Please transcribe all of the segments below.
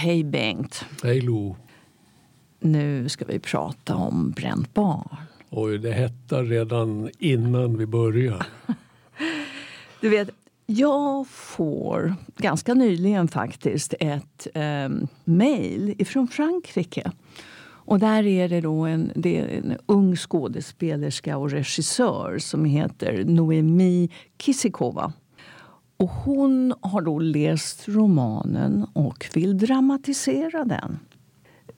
hej Bengt. Hej Lo. Nu ska vi prata om bränt barn. Oj, det hettar redan innan vi börjar. du vet, jag får ganska nyligen faktiskt ett eh, mejl ifrån Frankrike. Och där är det då en, det en ung skådespelerska och regissör som heter Noemi Kisikova. Och hon har då läst romanen och vill dramatisera den.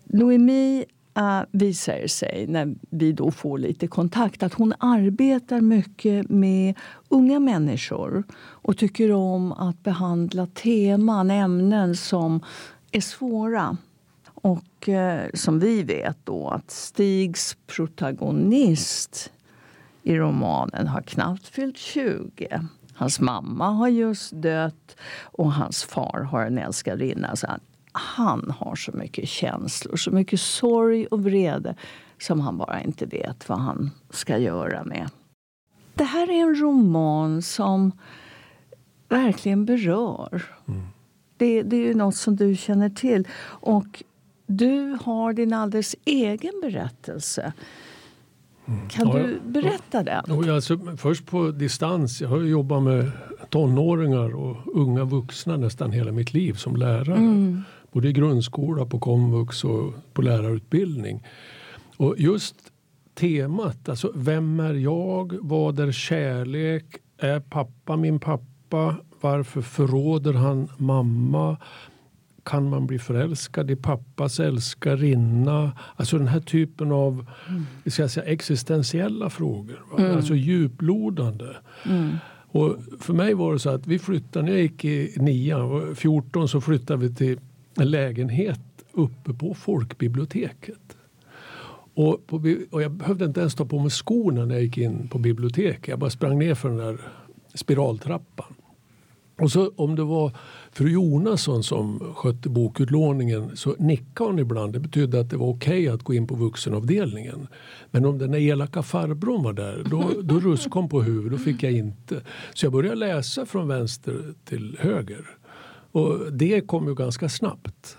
Noemi uh, visar sig, när vi då får lite kontakt, att hon arbetar mycket med unga människor och tycker om att behandla teman, ämnen som är svåra. Och eh, som vi vet då att Stigs protagonist i romanen har knappt fyllt 20. Hans mamma har just dött och hans far har en älskarinna. Så han, han har så mycket känslor, så mycket sorg och vrede som han bara inte vet vad han ska göra med. Det här är en roman som verkligen berör. Mm. Det, det, är något som du känner till. Och du har din alldeles egen berättelse. Mm. Kan ja, du berätta den? Ja, alltså, först på distans. Jag har jobbat med tonåringar och unga vuxna nästan hela mitt liv som lärare. Mm. Både i grundskola, på komvux och på lärarutbildning. Och just temat, alltså vem är jag? Vad är kärlek? Är pappa min pappa? Varför förråder han mamma? Kan man bli förälskad i pappas älskarinna? Alltså den här typen av mm. ska säga, existentiella frågor. Mm. Alltså djuplodande. Mm. Och för mig var det så att vi flyttade, när jag gick i nian, 14 så flyttade vi till en lägenhet uppe på folkbiblioteket. Och, på, och jag behövde inte ens ta på mig skorna när jag gick in på biblioteket. Jag bara sprang ner för den där spiraltrappan. Och så om det var fru Jonasson som skötte bokutlåningen så nickade hon ibland. Det betydde att det var okej okay att gå in på vuxenavdelningen. Men om den där elaka farbrorn var där då, då ruskade hon på huvudet. Då fick jag inte. Så jag började läsa från vänster till höger. Och det kom ju ganska snabbt.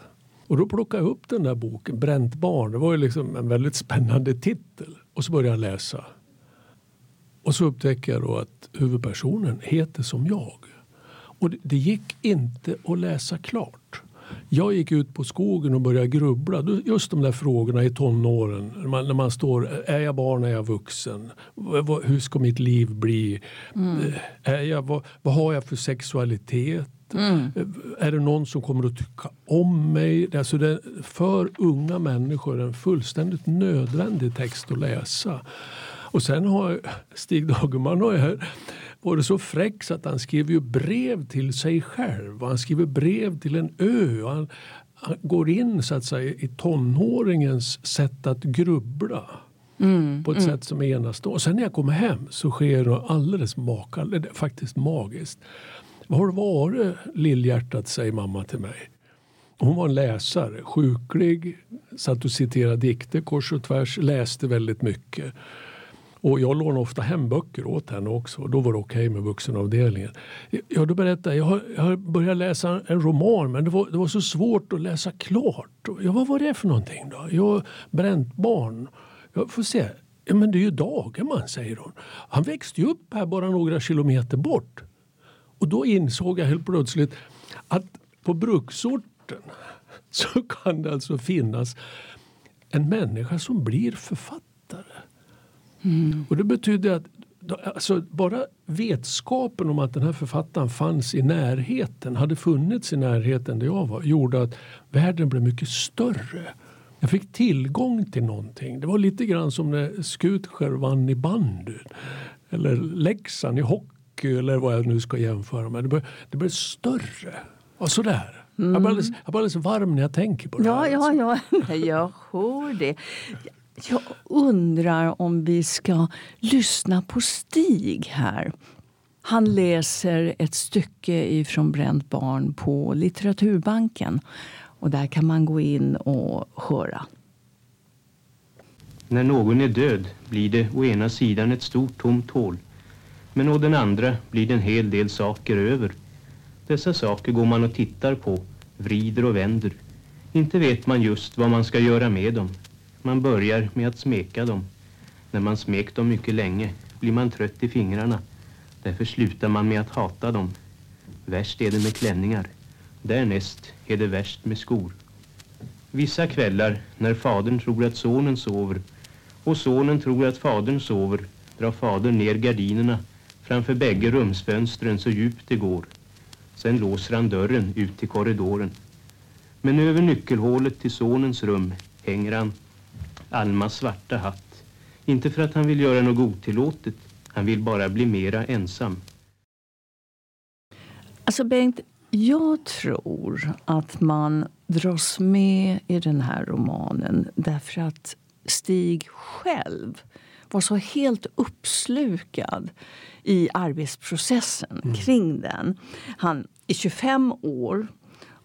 Och då plockade jag upp den där boken, Bränt barn. Det var ju liksom en väldigt spännande titel. Och så började jag läsa. Och så upptäcker jag då att huvudpersonen heter som jag. Och det gick inte att läsa klart. Jag gick ut på skogen och började grubbla. Just de där frågorna i tonåren. När man, när man står, är jag barn, är jag vuxen? Hur ska mitt liv bli? Mm. Är jag, vad, vad, har jag för sexualitet? Mm. Är det någon som kommer att tycka om mig? Alltså det är för unga människor en fullständigt nödvändig text att läsa. Och sen har Stig Dagerman har varit så fräck så att han skrev ju brev till sig själv. Han skriver brev till en ö. Han, han går in så att säga i tonåringens sätt att grubbla. Mm, på ett mm. sätt som är enastående. Och sen när jag kommer hem så sker det alldeles makalöst, faktiskt magiskt. Vad har det varit lillhjärtat, säger mamma till mig. Hon var en läsare, sjuklig, satt och citerade dikter kors och tvärs, läste väldigt mycket. Och jag lånade ofta hem böcker åt henne också. Och då var det okej okay med vuxenavdelningen. Ja, då berättade jag, jag har, börjat läsa en roman men det var, det var så svårt att läsa klart. Ja, vad var det för någonting då? Jag bränt barn. Jag får se. Ja, men det är ju Dagerman, säger hon. Han växte ju upp här bara några kilometer bort. Och då insåg jag helt plötsligt att på bruksorten så kan det alltså finnas en människa som blir författare. Mm. Och det betyder att alltså, bara vetskapen om att den här författaren fanns i närheten, hade funnits i närheten där jag var, gjorde att världen blev mycket större. Jag fick tillgång till någonting. Det var lite grann som när Skutskär vann i bandy. Eller Leksand i hockey eller vad jag nu ska jämföra med. Det blev, det blev större. Och sådär. Mm. Jag, blir alldeles, varm när jag tänker på det ja, här. Ja, alltså. ja, jag hör det. Jag undrar om vi ska lyssna på Stig här. Han läser ett stycke ifrån Bränt barn på Litteraturbanken. Och där kan man gå in och höra. När någon är död blir det å ena sidan ett stort tomt hål. Men å den andra blir det en hel del saker över. Dessa saker går man och tittar på, vrider och vänder. Inte vet man just vad man ska göra med dem. Man börjar med att smeka dem. När man smekt dem mycket länge blir man trött i fingrarna. Därför slutar man med att hata dem. Värst är det med klänningar. Därnäst är det värst med skor. Vissa kvällar när fadern tror att sonen sover och sonen tror att fadern sover drar fadern ner gardinerna framför bägge rumsfönstren så djupt det går. Sen låser han dörren ut till korridoren. Men över nyckelhålet till sonens rum hänger han Almas svarta hatt. Inte för att han vill göra något otillåtet. Han vill bara bli mera ensam. Alltså Bengt, jag tror att man dras med i den här romanen därför att Stig själv var så helt uppslukad i arbetsprocessen mm. kring den. Han är 25 år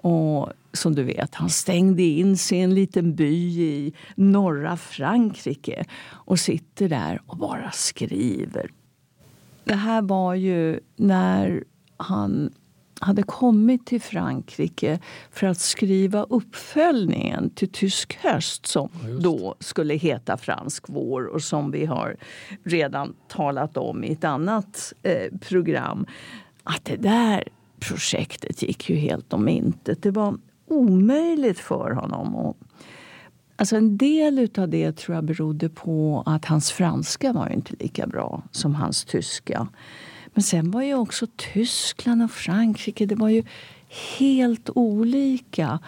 och som du vet, han stängde in sig i en liten by i norra Frankrike och sitter där och bara skriver. Det här var ju när han hade kommit till Frankrike för att skriva uppföljningen till Tysk höst som ja, då skulle heta Fransk vår och som vi har redan talat om i ett annat eh, program. Att det där projektet gick ju helt om intet. Det var omöjligt för honom. Och, alltså en del av det tror jag berodde på att hans franska var inte lika bra som hans tyska. Men sen var ju också Tyskland och Frankrike det var ju helt olika.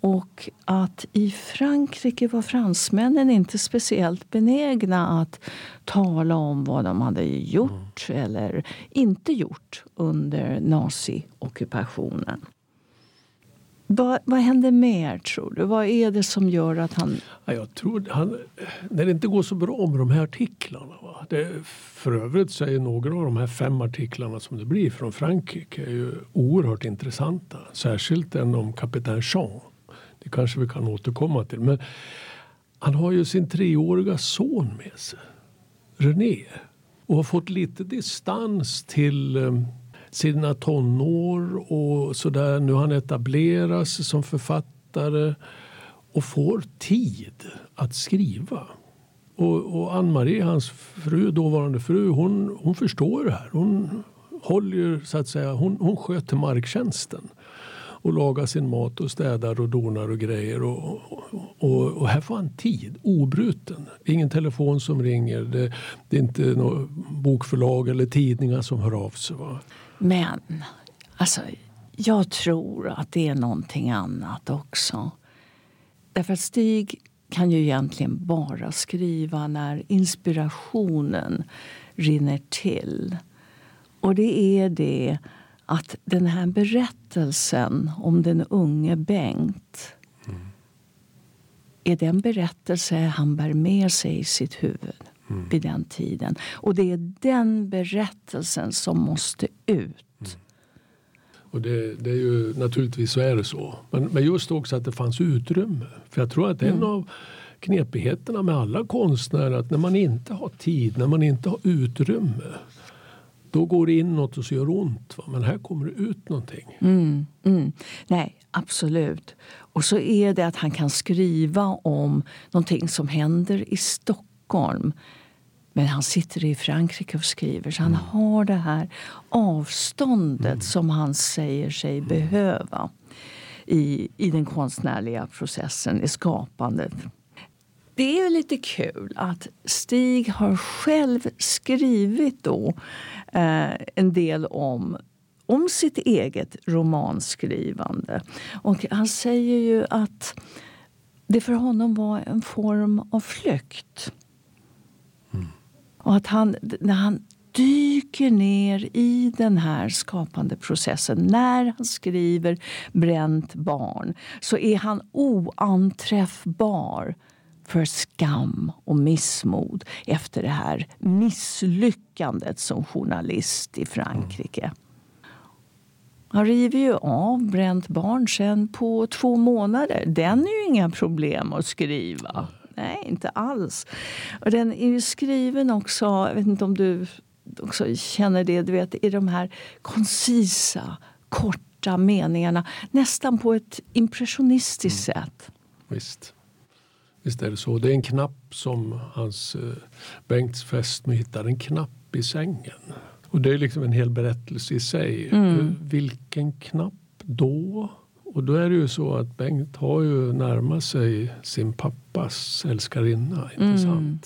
Och att i Frankrike var fransmännen inte speciellt benägna att tala om vad de hade gjort mm. eller inte gjort under naziockupationen. Vad, vad händer mer, tror du? Vad är det som gör att han... Ja, jag tror han, när det inte går så bra med de här artiklarna. Va? Det, för övrigt så är några av de här fem artiklarna som det blir från Frankrike är ju oerhört intressanta. Särskilt den om kapten Jean. Det kanske vi kan återkomma till. Men han har ju sin treåriga son med sig, René. Och har fått lite distans till ehm, sina tonår och sådär. Nu har han etableras som författare och får tid att skriva. Och, och Ann-Marie, hans fru, dåvarande fru, hon, hon förstår det här. Hon håller så att säga, hon, hon sköter marktjänsten och lagar sin mat och städar och donar och grejer. Och, och, och här får han tid, obruten. Ingen telefon som ringer. Det, det är inte bokförlag eller tidningar som hör av sig. Va? Men alltså, jag tror att det är någonting annat också. Därför att Stig kan ju egentligen bara skriva när inspirationen rinner till. Och det är det att den här berättelsen om den unge Bengt mm. är den berättelse han bär med sig i sitt huvud mm. vid den tiden. Och det är den berättelsen som måste ut. Och det, det, är ju, naturligtvis så är det så. Men, men just också att det fanns utrymme. För jag tror att en mm. av knepigheterna med alla konstnärer att när man inte har tid, när man inte har utrymme då går det in något och så gör ont. Va? Men här kommer det ut någonting. Mm, mm. Nej, absolut. Och så är det att han kan skriva om någonting som händer i Stockholm men han sitter i Frankrike och skriver, så han mm. har det här avståndet mm. som han säger sig mm. behöva i, i den konstnärliga processen, i skapandet. Det är lite kul att Stig har själv skrivit då, eh, en del om om sitt eget romanskrivande. Och han säger ju att det för honom var en form av flykt. Och att han, när han dyker ner i den här skapande processen när han skriver Bränt barn så är han oanträffbar för skam och missmod efter det här misslyckandet som journalist i Frankrike. Han river ju av Bränt barn sen på två månader. Den är ju inga problem att skriva. Nej, inte alls. Och den är ju skriven också, jag vet inte om du också känner det, du vet, i de här koncisa, korta meningarna nästan på ett impressionistiskt mm. sätt. Visst. Visst är det så. Det är en knapp som hans eh, Bengts fästmö hittar. En knapp i sängen. Och det är liksom en hel berättelse i sig. Mm. Vilken knapp då? Och då är det ju så att Bengt har ju närmat sig sin pappas älskarinna. Inte mm.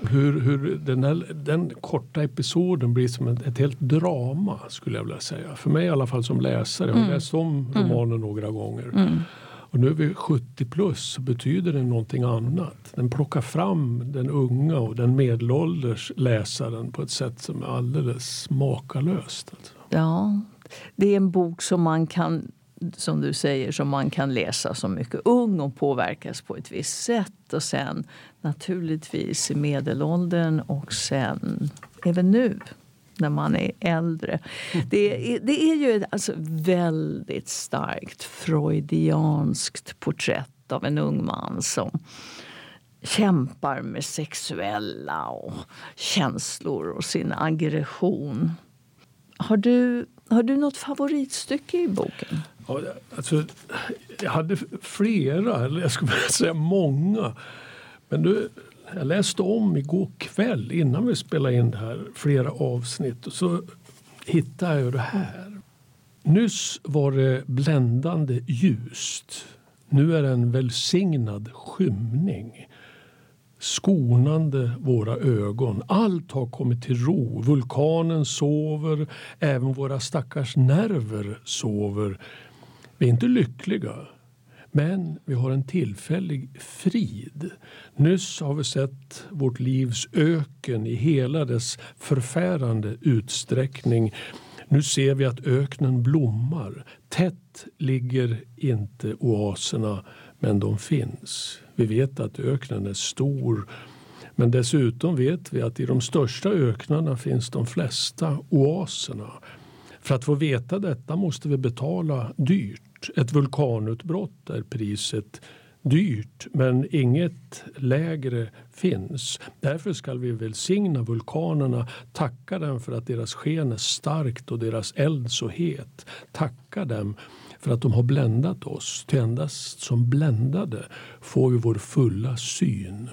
Hur, hur den, här, den korta episoden blir som ett, ett, helt drama skulle jag vilja säga. För mig i alla fall som läsare. Jag har mm. läst om mm. romanen några gånger. Mm. Och nu är vi 70 plus så betyder det någonting annat. Den plockar fram den unga och den medelålders läsaren på ett sätt som är alldeles makalöst. Alltså. Ja, det är en bok som man kan som du säger, som man kan läsa som mycket ung och påverkas på ett visst sätt. Och sen naturligtvis i medelåldern och sen även nu när man är äldre. Det är, det är ju ett alltså väldigt starkt freudianskt porträtt av en ung man som kämpar med sexuella och känslor och sin aggression. Har du, har du något favoritstycke i boken? Ja, alltså, jag hade flera, eller jag skulle säga många. Men du, jag läste om igår kväll innan vi spelade in det här flera avsnitt och så hittade jag det här. Nyss var det bländande ljust. Nu är det en välsignad skymning skonande våra ögon. Allt har kommit till ro. Vulkanen sover, även våra stackars nerver sover. Vi är inte lyckliga, men vi har en tillfällig frid. Nyss har vi sett vårt livs öken i hela dess förfärande utsträckning. Nu ser vi att öknen blommar. Tätt ligger inte oaserna, men de finns. Vi vet att öknen är stor. Men dessutom vet vi att i de största öknarna finns de flesta oaserna. För att få veta detta måste vi betala dyrt. Ett vulkanutbrott är priset dyrt men inget lägre finns. Därför ska vi välsigna vulkanerna, tacka dem för att deras sken är starkt och deras eld så het. Tacka dem för att de har bländat oss. Till endast som bländade får vi vår fulla syn.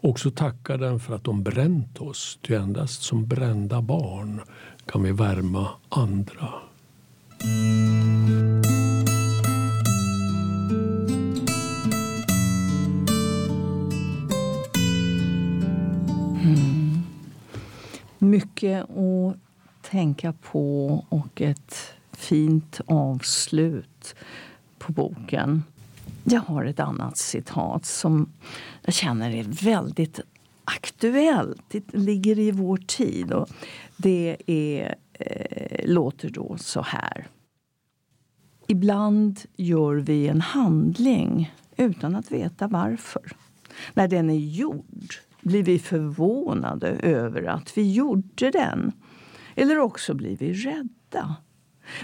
Också tackar den för att de bränt oss. Ty endast som brända barn kan vi värma andra. Mm. Mycket att tänka på och ett fint avslut på boken. Jag har ett annat citat som jag känner är väldigt aktuellt. Det ligger i vår tid. Och det är, eh, låter då så här. Ibland gör vi en handling utan att veta varför. När den är gjord blir vi förvånade över att vi gjorde den. Eller också blir vi rädda.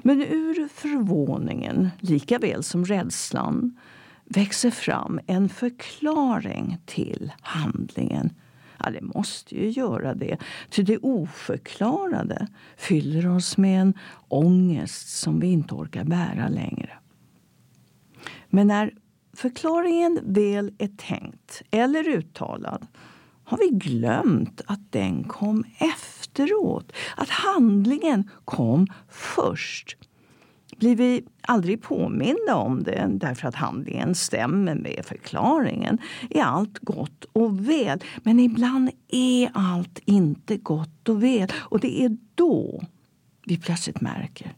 Men ur förvåningen, lika väl som rädslan växer fram en förklaring till handlingen. Ja, det måste ju göra det, ty det oförklarade fyller oss med en ångest som vi inte orkar bära längre. Men när förklaringen väl är tänkt eller uttalad har vi glömt att den kom efter efteråt. Att handlingen kom först. Blir vi aldrig påminda om det därför att handlingen stämmer med förklaringen är allt gott och väl. Men ibland är allt inte gott och väl. Och det är då vi plötsligt märker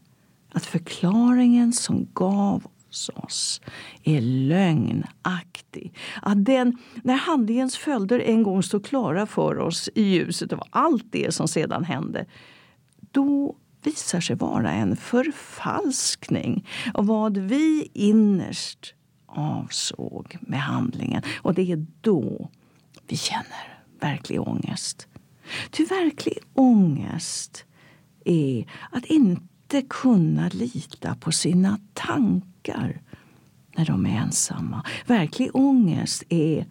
att förklaringen som gav oss är lögnaktig. Att den, när handlingens följder en gång står klara för oss i ljuset av allt det som sedan hände då visar sig vara en förfalskning av vad vi innerst avsåg med handlingen. Och det är då vi känner verklig ångest. Ty verklig ångest är att inte inte kunna lita på sina tankar när de är ensamma. Verklig ångest är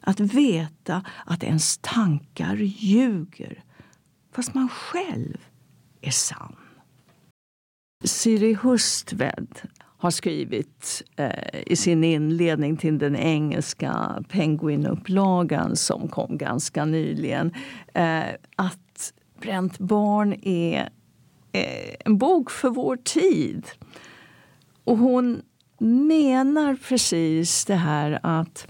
att veta att ens tankar ljuger fast man själv är sann. Siri Hustved har skrivit eh, i sin inledning till den engelska Penguin-upplagan som kom ganska nyligen eh, att Bränt barn är en bok för vår tid. Och hon menar precis det här att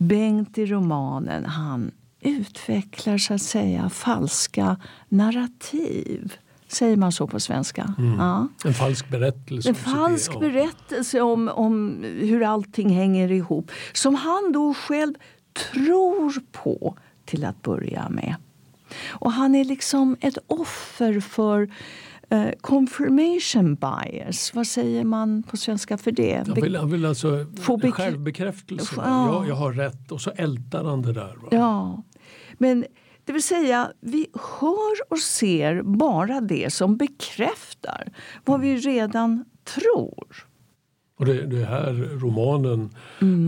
Bengt i romanen han utvecklar så att säga falska narrativ. Säger man så på svenska? Mm. Ja. En falsk berättelse. En falsk ja. berättelse om, om hur allting hänger ihop. Som han då själv tror på till att börja med. Och han är liksom ett offer för eh, confirmation bias. Vad säger man på svenska för det? Han vill, han vill alltså Få bekrä- självbekräftelse. Ja. Jag, jag har rätt och så ältar han det där. Va? Ja, men det vill säga vi hör och ser bara det som bekräftar vad vi redan tror. Och det, det här romanen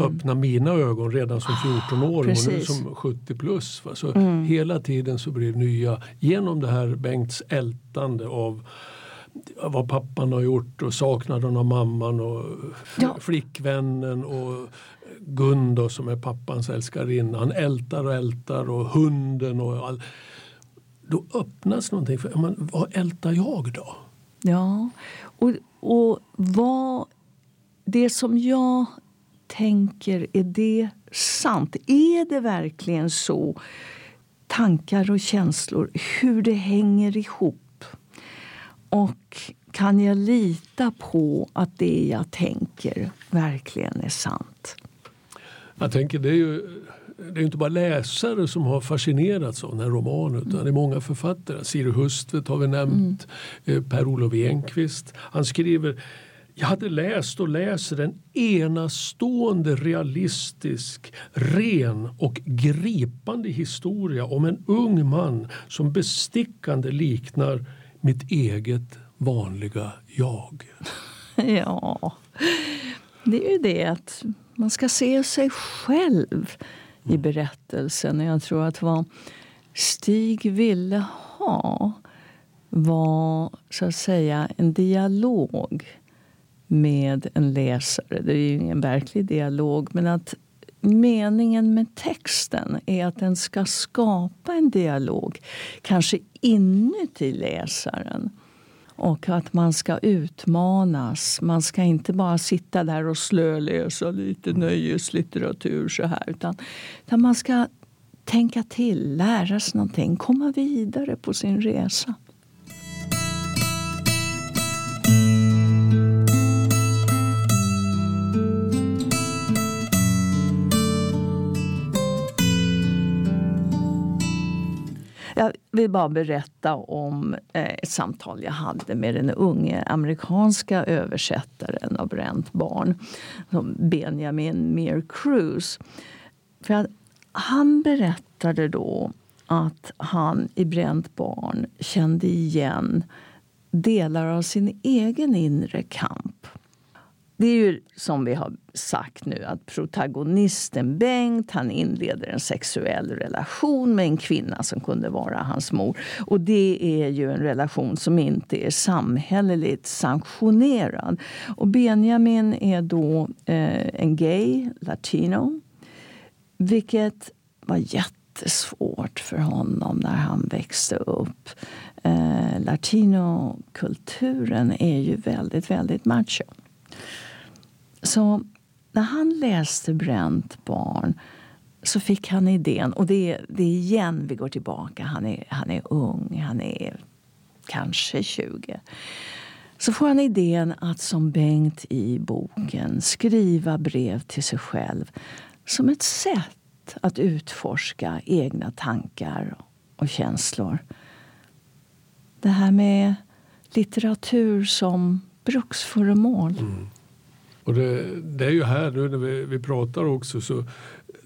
öppnar mina ögon redan som 14-åring och nu Mm. Mm. som 70 plus. Va? Så Hela tiden så blir det nya, genom det här Bengts ältande av vad pappan har gjort och saknaden av mamman och Ja. flickvännen och Gun då, som är pappans älskarinna. Han ältar och ältar och hunden och all... Då öppnas någonting. För, men, vad ältar jag då? Ja, och, och vad... Det som jag tänker, är det sant? Är det verkligen så? Tankar och känslor, hur det hänger ihop. Och kan jag lita på att det jag tänker verkligen är sant? Jag tänker det är ju det är inte bara läsare som har fascinerats av den här romanen utan det är många författare. Siri Hustvedt har vi nämnt, eh, Per-Olof Enquist. Han skriver jag hade läst och läser en enastående realistisk, ren och gripande historia om en ung man som bestickande liknar mitt eget vanliga jag. Ja, det är ju det att man ska se sig själv i berättelsen. Och Jag tror att vad Stig ville ha var så att säga en dialog med en läsare. Det är ju ingen verklig dialog, men att meningen med texten är att den ska skapa en dialog, kanske inuti läsaren. Och att man ska utmanas. Man ska inte bara sitta där och slöläsa lite nöjeslitteratur så här. Utan, utan man ska tänka till, lära sig någonting, komma vidare på sin resa. Jag vill bara berätta om eh, ett samtal jag hade med den unge amerikanska översättaren av Bränt barn, Benjamin Meir Cruz. För att han berättade då att han i Bränt barn kände igen delar av sin egen inre kamp. Det är ju som vi har sagt nu att protagonisten Bengt han inleder en sexuell relation med en kvinna som kunde vara hans mor. Och det är ju en relation som inte är samhälleligt sanktionerad. Och Benjamin är då eh, en gay, latino. Vilket var jättesvårt för honom när han växte upp. Eh, Latinokulturen är ju väldigt, väldigt macho. Så när han läste Bränt barn så fick han idén, och det är, det är igen vi går tillbaka, han är, han är ung, han är kanske 20. Så får han idén att som Bengt i boken skriva brev till sig själv som ett sätt att utforska egna tankar och känslor. Det här med litteratur som bruksföremål. Mm. Och det, det är ju här nu när vi, vi pratar också så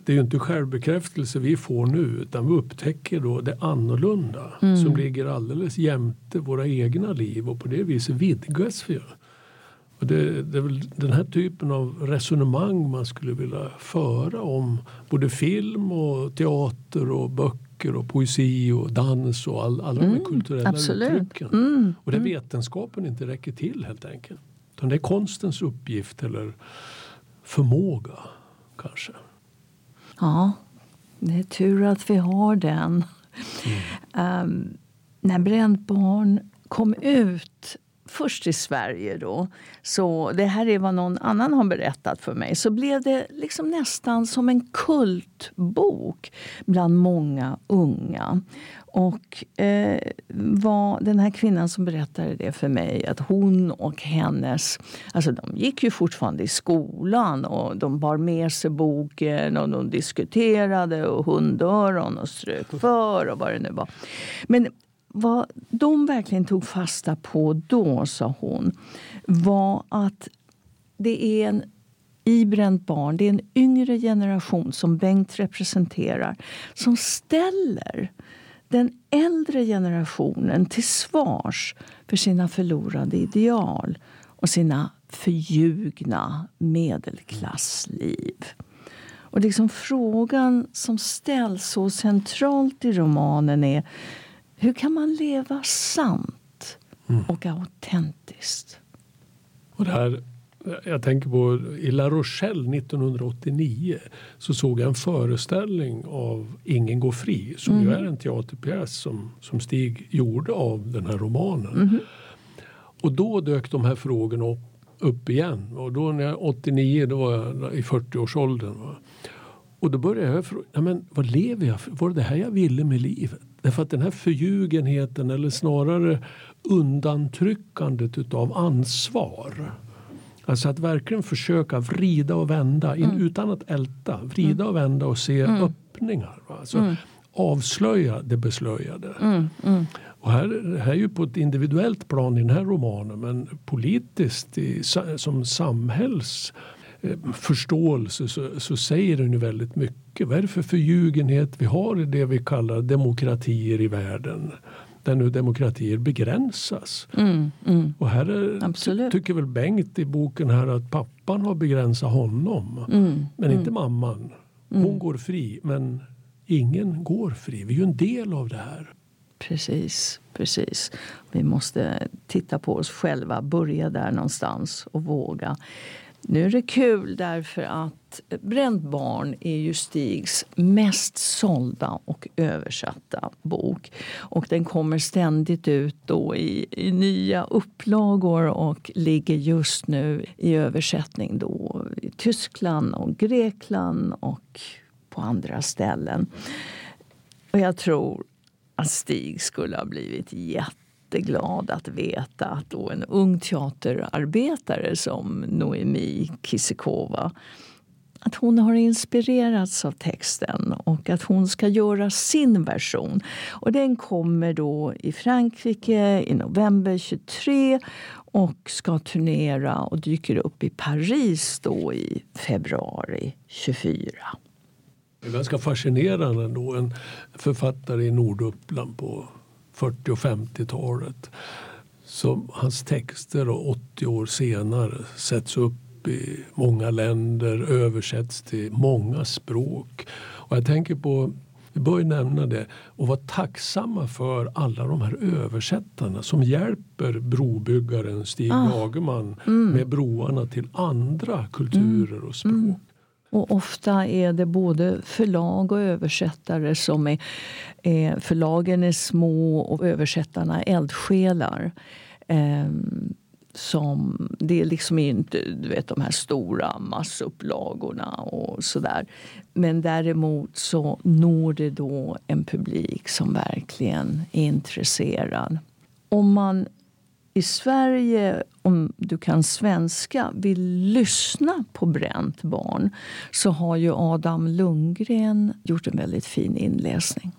det är ju inte självbekräftelse vi får nu utan vi upptäcker då det annorlunda som ligger alldeles jämte våra egna liv och på det viset vidgas vi. Och det, det är väl den här typen av resonemang man skulle vilja föra om både film och teater och böcker och poesi och dans och all, alla de här kulturella absolut. uttrycken. Mm, Och där vetenskapen inte räcker till helt enkelt. Utan det är konstens uppgift eller förmåga kanske. Ja, det är tur att vi har den. Um, när Bränt barn kom ut först i Sverige då, så det här är vad någon annan har berättat för mig, så blev det liksom nästan som en kultbok bland många unga. Och eh, vad den här kvinnan som berättade det för mig, att hon och hennes... Alltså de gick ju fortfarande i skolan och de bar med sig boken och de diskuterade och hundöron och strök för och vad det nu var. Men vad de verkligen tog fasta på då, sa hon, var att det är en i Bränt barn, det är en yngre generation som Bengt representerar som ställer den äldre generationen till svars för sina förlorade ideal och sina förljugna medelklassliv. Och liksom frågan som ställs så centralt i romanen är hur kan man leva sant och autentiskt? Och det här, jag tänker på i La Rochelle 1989 så såg jag en föreställning av Ingen går fri som ju är en teaterpjäs som, som Stig gjorde av den här romanen. Och då dök de här frågorna upp, upp igen. Och då när jag 89, då var jag i 40-årsåldern. va. Och då började jag fråga, men vad lever jag för? Var det det här jag ville med livet? Därför att den här förljugenheten eller snarare undantryckandet utav ansvar. Alltså att verkligen försöka vrida och vända in, utan att älta. Vrida och vända och se öppningar. Va? Alltså, Avslöja det beslöjade. Och här, här är ju på ett individuellt plan i den här romanen men politiskt i, som samhälls eh, förståelse så, så säger den ju väldigt mycket. Vad är det för förljugenhet vi har i det vi kallar demokratier i världen? Där nu demokratier begränsas. Och här är, tycker väl Bengt i boken här att pappan har begränsat honom. Men inte mamman. Hon går fri men ingen går fri. Vi är ju en del av det här. Precis, precis. Vi måste titta på oss själva, börja där någonstans och våga. Nu är det kul därför att Bränt barn är ju Stigs mest sålda och översatta bok. Och den kommer ständigt ut då i, i nya upplagor och ligger just nu i översättning då i Tyskland och Grekland och på andra ställen. Och jag tror att Stig skulle ha blivit jätteglad att veta att då en ung teaterarbetare som Noemi Kisikova att hon har inspirerats av texten och att hon ska göra sin version. Och den kommer då i Frankrike i november 23 och ska turnera och dyker upp i Paris då i februari 24. Det är ganska fascinerande ändå. En författare i Norduppland på 40 och 50-talet. Som hans texter och 80 år senare sätts upp i många länder, översätts till många språk. Och jag tänker på, vi bör ju nämna det, och vara tacksamma för alla de här översättarna som hjälper brobyggaren Stig Lagerman med broarna till andra kulturer och språk. Och ofta är det både förlag och översättare som är... Eh, förlagen är små och översättarna är eldsjälar. Eh, som, det är liksom inte du vet, de här stora massupplagorna och sådär. Men däremot så når det då en publik som verkligen är intresserad. Om man i Sverige, om du kan svenska, vill lyssna på Bränt barn så har ju Adam Lundgren gjort en väldigt fin inläsning.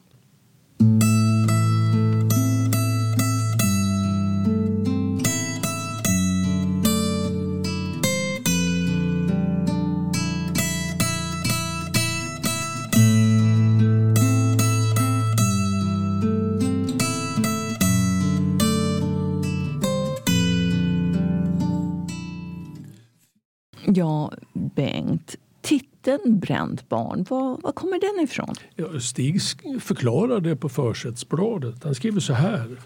Titeln bränt barn, var, var kommer den ifrån? Ja, Stig förklarar det på försättsbladet. Han skriver så här.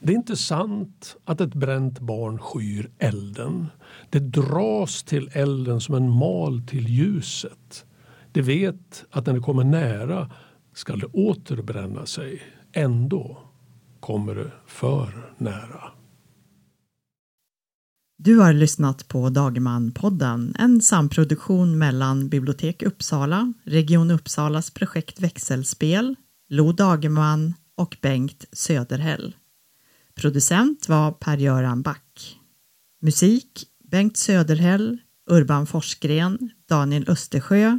Det är inte sant att ett bränt barn skyr elden. Det dras till elden som en mal till ljuset. Det vet att när det kommer nära skall det återbränna sig. Ändå kommer det för nära. Du har lyssnat på Dagerman-podden, en samproduktion mellan Bibliotek Uppsala, Region Uppsalas projekt Växelspel, Lo Dagerman och Bengt Söderhäll. Producent var Per-Göran Back. Musik Bengt Söderhäll, Urban Forsgren, Daniel Östersjö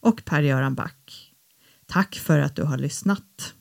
och Per-Göran Back. Tack för att du har lyssnat.